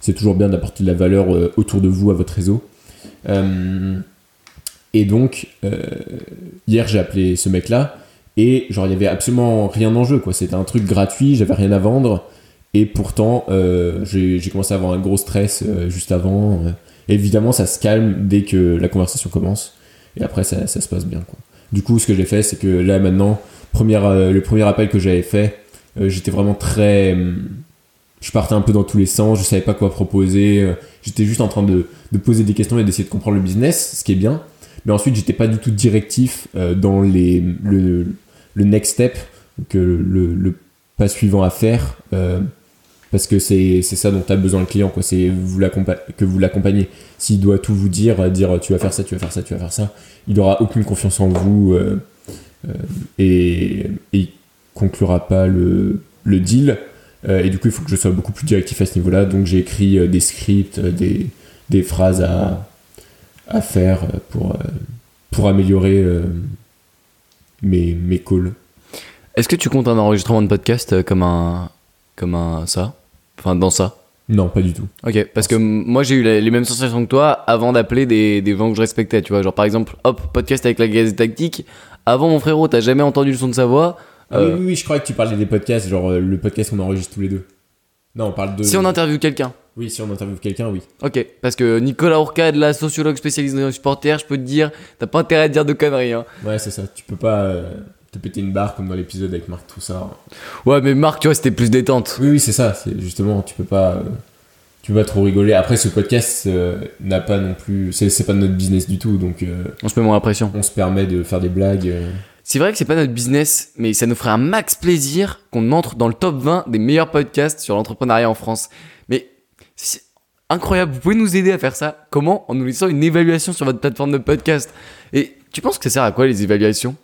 c'est toujours bien d'apporter de la valeur euh, autour de vous à votre réseau. et donc hier j'ai appelé ce mec-là et genre il y avait absolument rien en jeu quoi. C'était un truc gratuit, j'avais rien à vendre et pourtant j'ai commencé à avoir un gros stress juste avant. évidemment ça se calme dès que la conversation commence et après ça, se passe bien. Du coup ce que j'ai fait c'est que là maintenant première, euh, le premier appel que j'avais fait, euh, j'étais vraiment très. Euh, je partais un peu dans tous les sens, je savais pas quoi proposer. j'étais juste en train de, poser des questions et d'essayer de comprendre le business, ce qui est bien. Mais ensuite, j'étais pas du tout directif dans les, le, next step, le, pas suivant à faire parce que c'est ça dont a besoin le client quoi c'est vous que vous l'accompagnez s'il doit tout vous dire dire tu vas faire ça tu vas faire ça tu vas faire ça il aura aucune confiance en vous euh, et, il conclura pas le, le deal. Euh, et du coup, il faut que je sois beaucoup plus directif à ce niveau-là. Donc, j'ai écrit euh, des scripts, des, des phrases à, à faire pour, pour améliorer mes, mes calls. Est-ce que tu comptes un enregistrement de podcast comme un, comme un ça? Enfin, dans ça Non, pas du tout. Ok, parce que moi j'ai eu les mêmes sensations que toi avant d'appeler des, des gens que je respectais, tu vois. Genre par exemple, hop, podcast avec la gazette tactique. Avant, mon frérot, t'as jamais entendu le son de sa voix ah oui, oui, je croyais que tu parlais des podcasts, genre euh, le podcast qu'on enregistre tous les deux. Non, on parle de. Si on interviewe quelqu'un. Oui, si on interviewe quelqu'un, oui. Ok, parce que Nicolas Ourcade, la sociologue spécialisée dans les supporters, je peux te dire, t'as pas intérêt à dire de conneries. Hein. Ouais, c'est ça. Tu peux pas euh, te péter une barre comme dans l'épisode avec Marc Troussard. Ouais, mais Marc, tu vois, c'était plus détente. Oui, oui, c'est ça. C'est justement, tu peux pas. Euh, tu vas trop rigoler. Après, ce podcast n'a pas non plus. C'est pas notre business du tout, donc. on se met moins la pression. On se permet de faire des blagues. C'est vrai que c'est pas notre business, mais ça nous ferait un max plaisir qu'on entre dans le top 20 des meilleurs podcasts sur l'entrepreneuriat en France. Mais c'est incroyable, vous pouvez nous aider à faire ça. Comment? En nous laissant une évaluation sur votre plateforme de podcast. Et tu penses que ça sert à quoi les évaluations?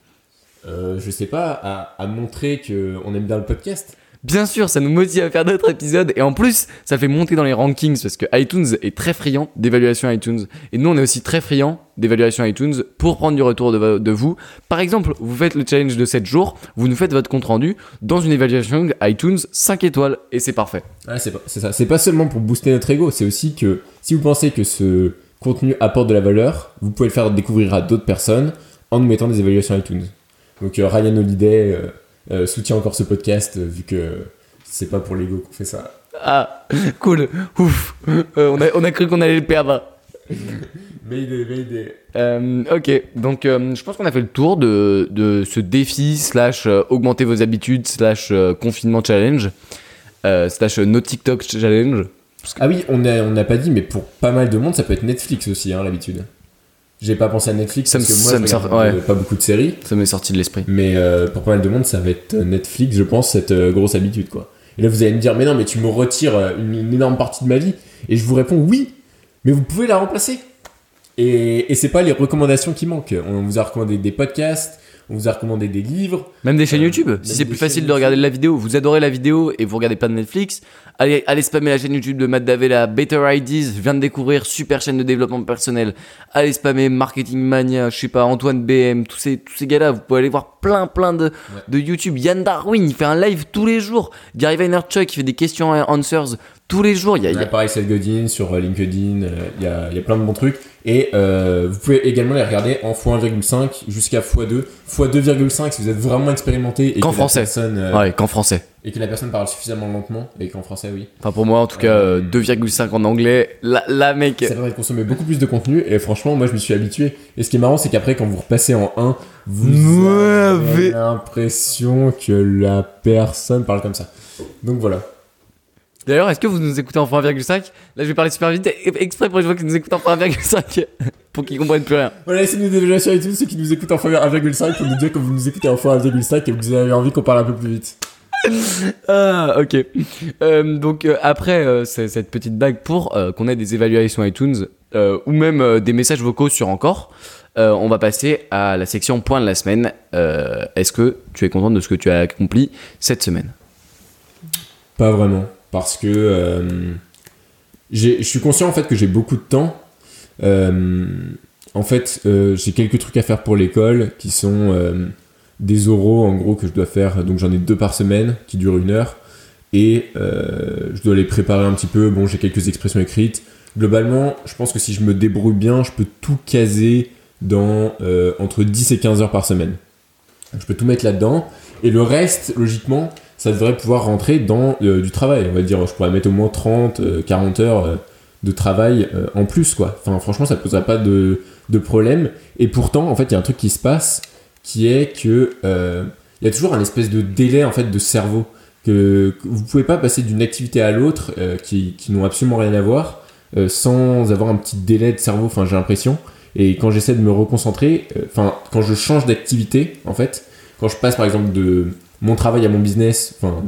Euh, Je sais pas, à, montrer qu'on aime bien le podcast. Bien sûr, ça nous motive à faire d'autres épisodes et en plus, ça fait monter dans les rankings parce que iTunes est très friand d'évaluation iTunes et nous on est aussi très friand d'évaluation iTunes pour prendre du retour de, vous. Par exemple, vous faites le challenge de 7 jours, vous nous faites votre compte rendu dans une évaluation iTunes 5 étoiles et c'est parfait. c'est ça. C'est pas seulement pour booster notre ego, c'est aussi que si vous pensez que ce contenu apporte de la valeur, vous pouvez le faire découvrir à d'autres personnes en nous mettant des évaluations iTunes. Donc euh, Ryan Holiday euh, euh, soutient encore ce podcast vu que c'est pas pour l'ego qu'on fait ça. Ah, [LAUGHS] cool, ouf, on, a, on a cru qu'on allait le perdre. [LAUGHS] ok, donc je pense qu'on a fait le tour de, de ce défi slash augmenter vos habitudes slash confinement challenge slash no TikTok challenge. Ah oui, on n'a on a pas dit, mais pour pas mal de monde, ça peut être Netflix aussi, hein, l'habitude. J'ai pas pensé à Netflix parce que moi, je me pas beaucoup de séries. Ça m'est sorti de l'esprit. Mais euh, pour pas mal de monde, ça va être Netflix, je pense, cette euh, grosse habitude, quoi. Et là, vous allez me dire, mais non, mais tu me retires euh, une, énorme partie de ma vie. Et je vous réponds, oui, mais vous pouvez la remplacer. Et, et c'est pas les recommandations qui manquent. On vous a recommandé des podcasts, on vous a recommandé des livres. Même des chaînes YouTube. Si c'est plus facile de regarder la vidéo, vous adorez la vidéo et vous regardez pas de Netflix, allez, allez spammer la chaîne YouTube de Matt Davella, Better Ideas, je viens de découvrir, super chaîne de développement personnel. Allez spammer Marketing Mania, je sais pas, Antoine BM, tous ces, tous ces gars-là, vous pouvez aller voir plein plein de, de YouTube. Yann Darwin, il fait un live tous les jours. Gary Vaynerchuk, il fait des questions et answers tous les jours. Il y a, il y a... pareil, Seth Godin sur euh, LinkedIn, euh, il y, a, il y a plein de bons trucs. Et euh, vous pouvez également les regarder en x1,5 jusqu'à x2. x2,5 si vous êtes vraiment expérimenté. Qu'en français. ouais, qu'en français et que la personne parle suffisamment lentement et qu'en français oui. Enfin pour moi en tout cas 2,5 euh, en anglais, la, mec. Ça permet de consommer beaucoup plus de contenu et franchement moi je me suis habitué. Et ce qui est marrant c'est qu'après quand vous repassez en 1, vous avez l'impression que la personne parle comme ça. Donc voilà. D'ailleurs, est-ce que vous nous écoutez en x1,5 Là, je vais parler super vite, exprès pour les gens qui nous écoutent en x1,5 [LAUGHS] pour qu'ils comprennent plus rien. Voilà, laissez-nous des évaluations et tous ceux qui nous écoutent en x1,5 pour nous dire que vous nous écoutez en x1,5 et que vous avez envie qu'on parle un peu plus vite. [LAUGHS] ah, ok. Euh, donc euh, après euh, cette petite bague pour qu'on ait des évaluations iTunes ou même des messages vocaux sur encore, on va passer à la section point de la semaine. Est-ce que tu es content de ce que tu as accompli cette semaine? Pas vraiment, parce que je suis conscient en fait que j'ai beaucoup de temps. en fait, j'ai quelques trucs à faire pour l'école qui sont des oraux en gros que je dois faire. Donc j'en ai deux par semaine qui durent une heure. Et euh, je dois les préparer un petit peu. Bon, j'ai quelques expressions écrites. Globalement, je pense que si je me débrouille bien, je peux tout caser dans euh, entre 10 et 15 heures par semaine. je peux tout mettre là-dedans. Et le reste, logiquement, ça devrait pouvoir rentrer dans euh, du travail. On va dire, je pourrais mettre au moins 30, 40 heures de travail en plus, quoi. Enfin, franchement, ça ne posera pas de, de problème. Et pourtant, en fait, il y a un truc qui se passe qui est que euh, il y a toujours un espèce de délai en fait de cerveau que, vous pouvez pas passer d'une activité à l'autre euh, qui, qui n'ont absolument rien à voir euh, sans avoir un petit délai de cerveau. Enfin, j'ai l'impression. Et quand j'essaie de me reconcentrer, enfin, quand je change d'activité, en fait, quand je passe par exemple de mon travail à mon business, enfin,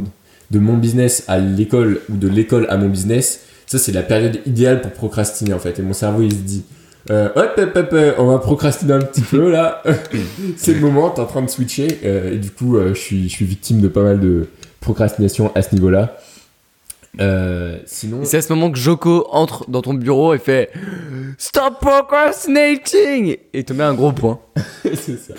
de mon business à l'école ou de l'école à mon business, ça c'est la période idéale pour procrastiner en fait. Et mon cerveau il se dit euh, hop, hop, hop, on va procrastiner un petit peu là. [LAUGHS] c'est le moment, t'es en train de switcher. Euh, et du coup, euh, je, suis, je suis victime de pas mal de procrastination à ce niveau-là. sinon. C'est à ce moment que Joko entre dans ton bureau et fait Stop procrastinating Et te met un gros point. [LAUGHS] c'est ça.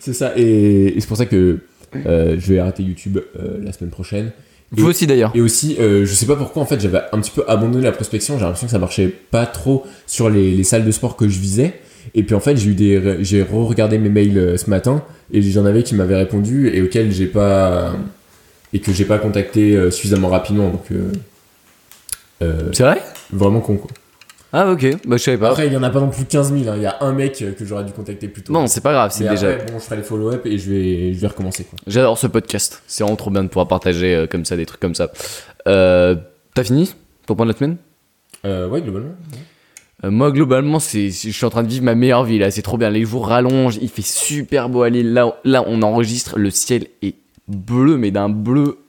c'est ça. Et, et c'est pour ça que je vais arrêter YouTube la semaine prochaine. Vous aussi d'ailleurs. Et aussi, euh, je sais pas pourquoi en fait j'avais un petit peu abandonné la prospection. J'ai l'impression que ça marchait pas trop sur les, les, salles de sport que je visais. Et puis en fait j'ai eu des, j'ai re-regardé mes mails euh, ce matin et j'en avais qui m'avaient répondu et auxquels j'ai pas et que j'ai pas contacté euh, suffisamment rapidement. Donc c'est vrai? Vraiment con quoi. Ah ok, bah je savais pas. Après il y en a pas non plus 15 000, hein. il y a un mec que j'aurais dû contacter plus tôt. Non c'est pas grave, c'est déjà... bon je ferai les follow-up et je vais, je vais recommencer. J'adore ce podcast, c'est vraiment trop bien de pouvoir partager euh, comme ça des trucs comme ça. Euh, T'as fini ton point de la semaine? Euh, Ouais globalement. Euh, moi globalement c'est, je suis en train de vivre ma meilleure vie là, c'est trop bien, les jours rallongent, il fait super beau à Lille, là, là on enregistre, le ciel est bleu mais d'un bleu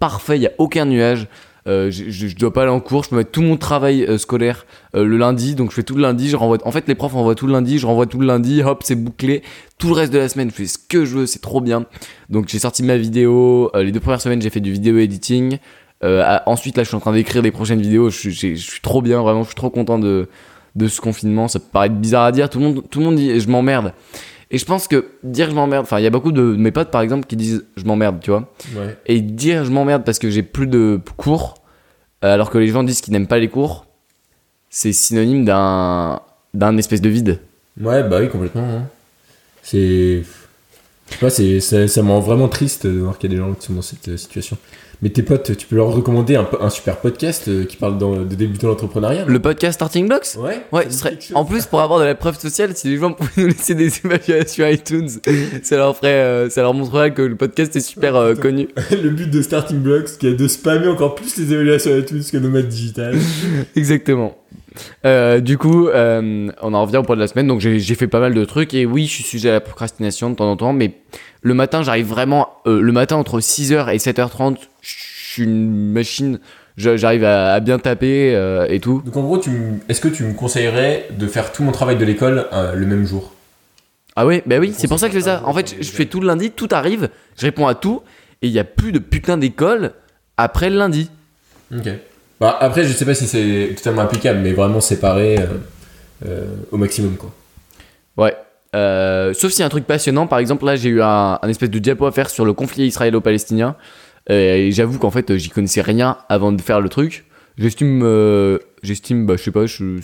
parfait, il y a aucun nuage. Euh, je, dois pas aller en cours, je peux mettre tout mon travail euh, scolaire euh, le lundi, donc je fais tout le lundi, je renvoie. En fait, les profs envoient tout le lundi, je renvoie tout le lundi, hop, c'est bouclé. Tout le reste de la semaine, je fais ce que je veux, c'est trop bien. Donc j'ai sorti ma vidéo. les deux premières semaines, j'ai fait du vidéo editing. ensuite, là, je suis en train d'écrire des prochaines vidéos. Je, je, suis trop bien, vraiment, je suis trop content de, de ce confinement. Ça peut paraître bizarre à dire, tout le monde, tout le monde dit je m'emmerde. Et je pense que dire je m'emmerde, enfin, il y a beaucoup de mes potes par exemple qui disent je m'emmerde, tu vois. Ouais. Et dire je m'emmerde parce que j'ai plus de cours, euh, alors que les gens disent qu'ils n'aiment pas les cours, c'est synonyme d'un d'un espèce de vide. Ouais, bah oui, complètement. Hein. C'est. Je sais pas, ça, me rend vraiment triste de voir qu'il y a des gens qui sont dans cette euh, situation. Mais tes potes, tu peux leur recommander un, un super podcast euh, qui parle de débuter l'entrepreneuriat Le podcast Starting Blocks? Ouais. Ouais, serait... en plus, pour avoir de la preuve sociale, si les gens pouvaient nous laisser des évaluations iTunes, ça leur ferait, euh, ça leur montrerait que le podcast est super euh, connu. [LAUGHS] le but de Starting Blocks, qui est de spammer encore plus les évaluations iTunes que Nomad Digital. [LAUGHS] Exactement. du coup, on en revient au point de la semaine. Donc, j'ai fait pas mal de trucs. Et oui, je suis sujet à la procrastination de temps en temps. Mais le matin, j'arrive vraiment. le matin, entre 6h et 7h30, suis une machine, j'arrive à, bien taper euh, et tout. Donc en gros, est-ce que tu me conseillerais de faire tout mon travail de l'école euh, le même jour? Ah oui, bah oui, c'est pour ça que je fais ça. En fait, je fais tout le lundi, tout arrive, je réponds à tout, et il n'y a plus de putain d'école après le lundi. Ok. Bah, après, je sais pas si c'est totalement applicable, mais vraiment séparé euh, au maximum, quoi. Ouais. sauf si y a un truc passionnant, par exemple, là j'ai eu un, un, espèce de diapo à faire sur le conflit israélo-palestinien. Euh, et j'avoue qu'en fait, j'y connaissais rien avant de faire le truc. J'estime, euh, j'estime, bah, je sais pas, je,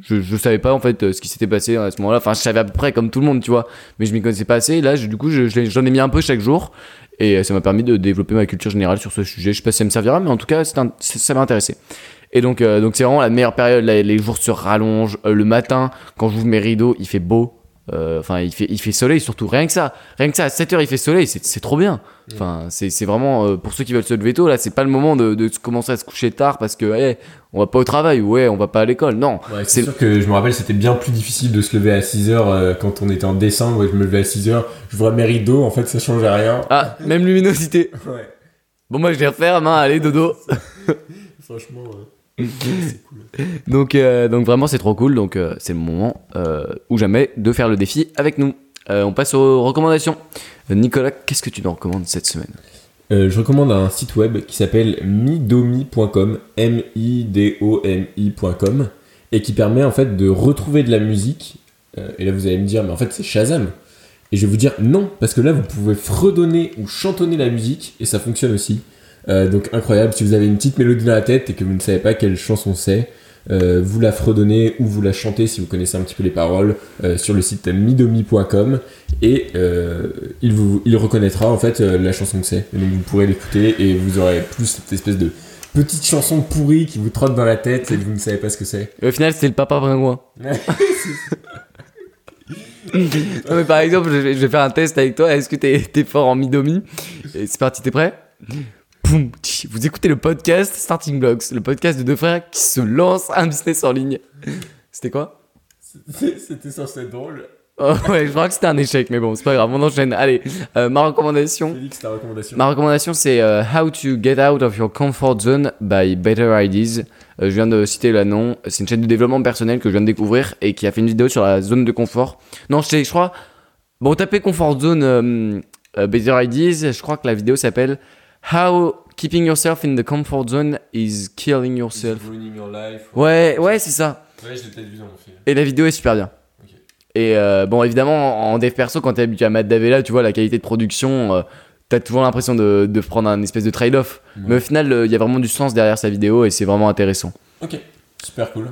je, je, savais pas en fait ce qui s'était passé à ce moment-là. Enfin, je savais à peu près comme tout le monde, tu vois, mais je m'y connaissais pas assez. là, du coup, j'en ai mis un peu chaque jour et ça m'a permis de développer ma culture générale sur ce sujet. Je sais pas si ça me servira, mais en tout cas, ça m'a intéressé. Et donc, euh, donc c'est vraiment la meilleure période. les jours se rallongent. le matin, quand j'ouvre mes rideaux, il fait beau. Euh, enfin, il, fait, il fait soleil surtout. Rien que ça. Rien que ça, à 7h, il fait soleil. C'est trop bien. Enfin, c'est vraiment. Euh, pour ceux qui veulent se lever tôt, là, c'est pas le moment de, de, commencer à se coucher tard parce que, hey, on va pas au travail ou, ouais, on va pas à l'école. Non. c'est sûr que je me rappelle, c'était bien plus difficile de se lever à 6h euh, quand on était en décembre. Je me levais à 6h, je vois mes rideaux, en fait, ça changeait rien. Ah, même luminosité. [LAUGHS] ouais. Bon, moi, je vais refaire, main, allez, dodo. [LAUGHS] Franchement, [LAUGHS] donc, euh, donc vraiment c'est trop cool. Donc euh, c'est le moment euh, ou jamais de faire le défi avec nous. on passe aux recommandations. Nicolas, qu'est-ce que tu nous recommandes cette semaine? Je recommande un site web qui s'appelle midomi.com, m i d o m i.com, et qui permet en fait de retrouver de la musique. et là vous allez me dire, mais en fait c'est Shazam. Et je vais vous dire non, parce que là vous pouvez fredonner ou chantonner la musique et ça fonctionne aussi. Euh, donc incroyable, si vous avez une petite mélodie dans la tête et que vous ne savez pas quelle chanson c'est, euh, vous la fredonnez ou vous la chantez si vous connaissez un petit peu les paroles euh, sur le site midomi.com et il, vous, il reconnaîtra en fait la chanson que c'est. donc vous pourrez l'écouter et vous aurez plus cette espèce de petite chanson pourrie qui vous trotte dans la tête et vous ne savez pas ce que c'est. Au final, c'est le papa bringouin. [LAUGHS] non mais par exemple, je vais, faire un test avec toi. Est-ce que t'es es fort en midomi? C'est parti, t'es prêt? Vous écoutez le podcast Starting Blocks, le podcast de deux frères qui se lancent un business en ligne. C'était quoi? C'était censé être drôle. Oh, ouais, je crois que c'était un échec, mais bon, c'est pas grave, on enchaîne. Allez, euh, ma recommandation. Félix, ta recommandation. Ma recommandation, c'est euh, How to Get Out of Your Comfort Zone by Better Ideas. Euh, je viens de citer le nom. C'est une chaîne de développement personnel que je viens de découvrir et qui a fait une vidéo sur la zone de confort. Non, je je crois. Bon, tapez Comfort Zone Better Ideas. Je crois que la vidéo s'appelle How keeping yourself in the comfort zone is killing yourself. your life. Ouais, ouais, c'est ça. Ouais, je l'ai peut-être vu dans mon film. Et la vidéo est super bien. Et euh, bon, évidemment, en dev perso, quand t'es habitué à Matt Davella, tu vois, la qualité de production, euh, t'as toujours l'impression de, de, prendre un espèce de trade-off. Mais au final, il y a vraiment du sens derrière sa vidéo et c'est vraiment intéressant. Ok, super cool.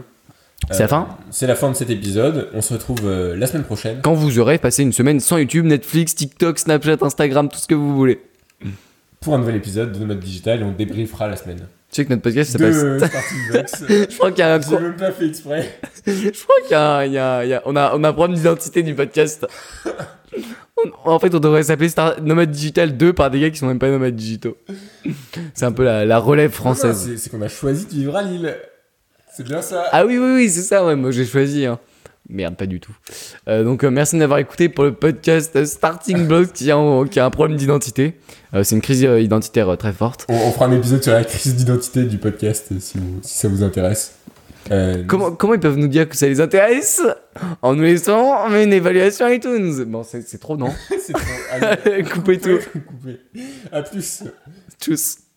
C'est la fin euh, C'est la fin de cet épisode. On se retrouve la semaine prochaine. Quand vous aurez passé une semaine sans YouTube, Netflix, TikTok, Snapchat, Instagram, tout ce que vous voulez pour un nouvel épisode de Nomade Digital et on débriefera la semaine. Tu sais que notre podcast s'appelle. [LAUGHS] Je crois qu'il y a un. J'ai même pas fait exprès. [LAUGHS] Je crois qu'il y a, il y a, il y a... On a, on a un problème d'identité du podcast. [LAUGHS] en fait, on devrait s'appeler Star... Nomade Digital 2 par des gars qui sont même pas nomades digitaux. C'est un peu la, la relève française. C'est qu'on a choisi de vivre à Lille. C'est bien ça. Ah oui, oui, oui, c'est ça, ouais. Moi, j'ai choisi. Hein. Merde, pas du tout. Euh, donc, euh, merci d'avoir écouté pour le podcast Starting Blocks qui a, qui a un problème d'identité. Euh, c'est une crise identitaire très forte. On, fera un épisode sur la crise d'identité du podcast si, si, ça vous intéresse. comment, comment ils peuvent nous dire que ça les intéresse? En nous laissant une évaluation iTunes. Bon, c'est trop, non? [LAUGHS] C'est trop. Allez, [LAUGHS] Coupez tout. [LAUGHS] Coupez. À plus. Tchuss.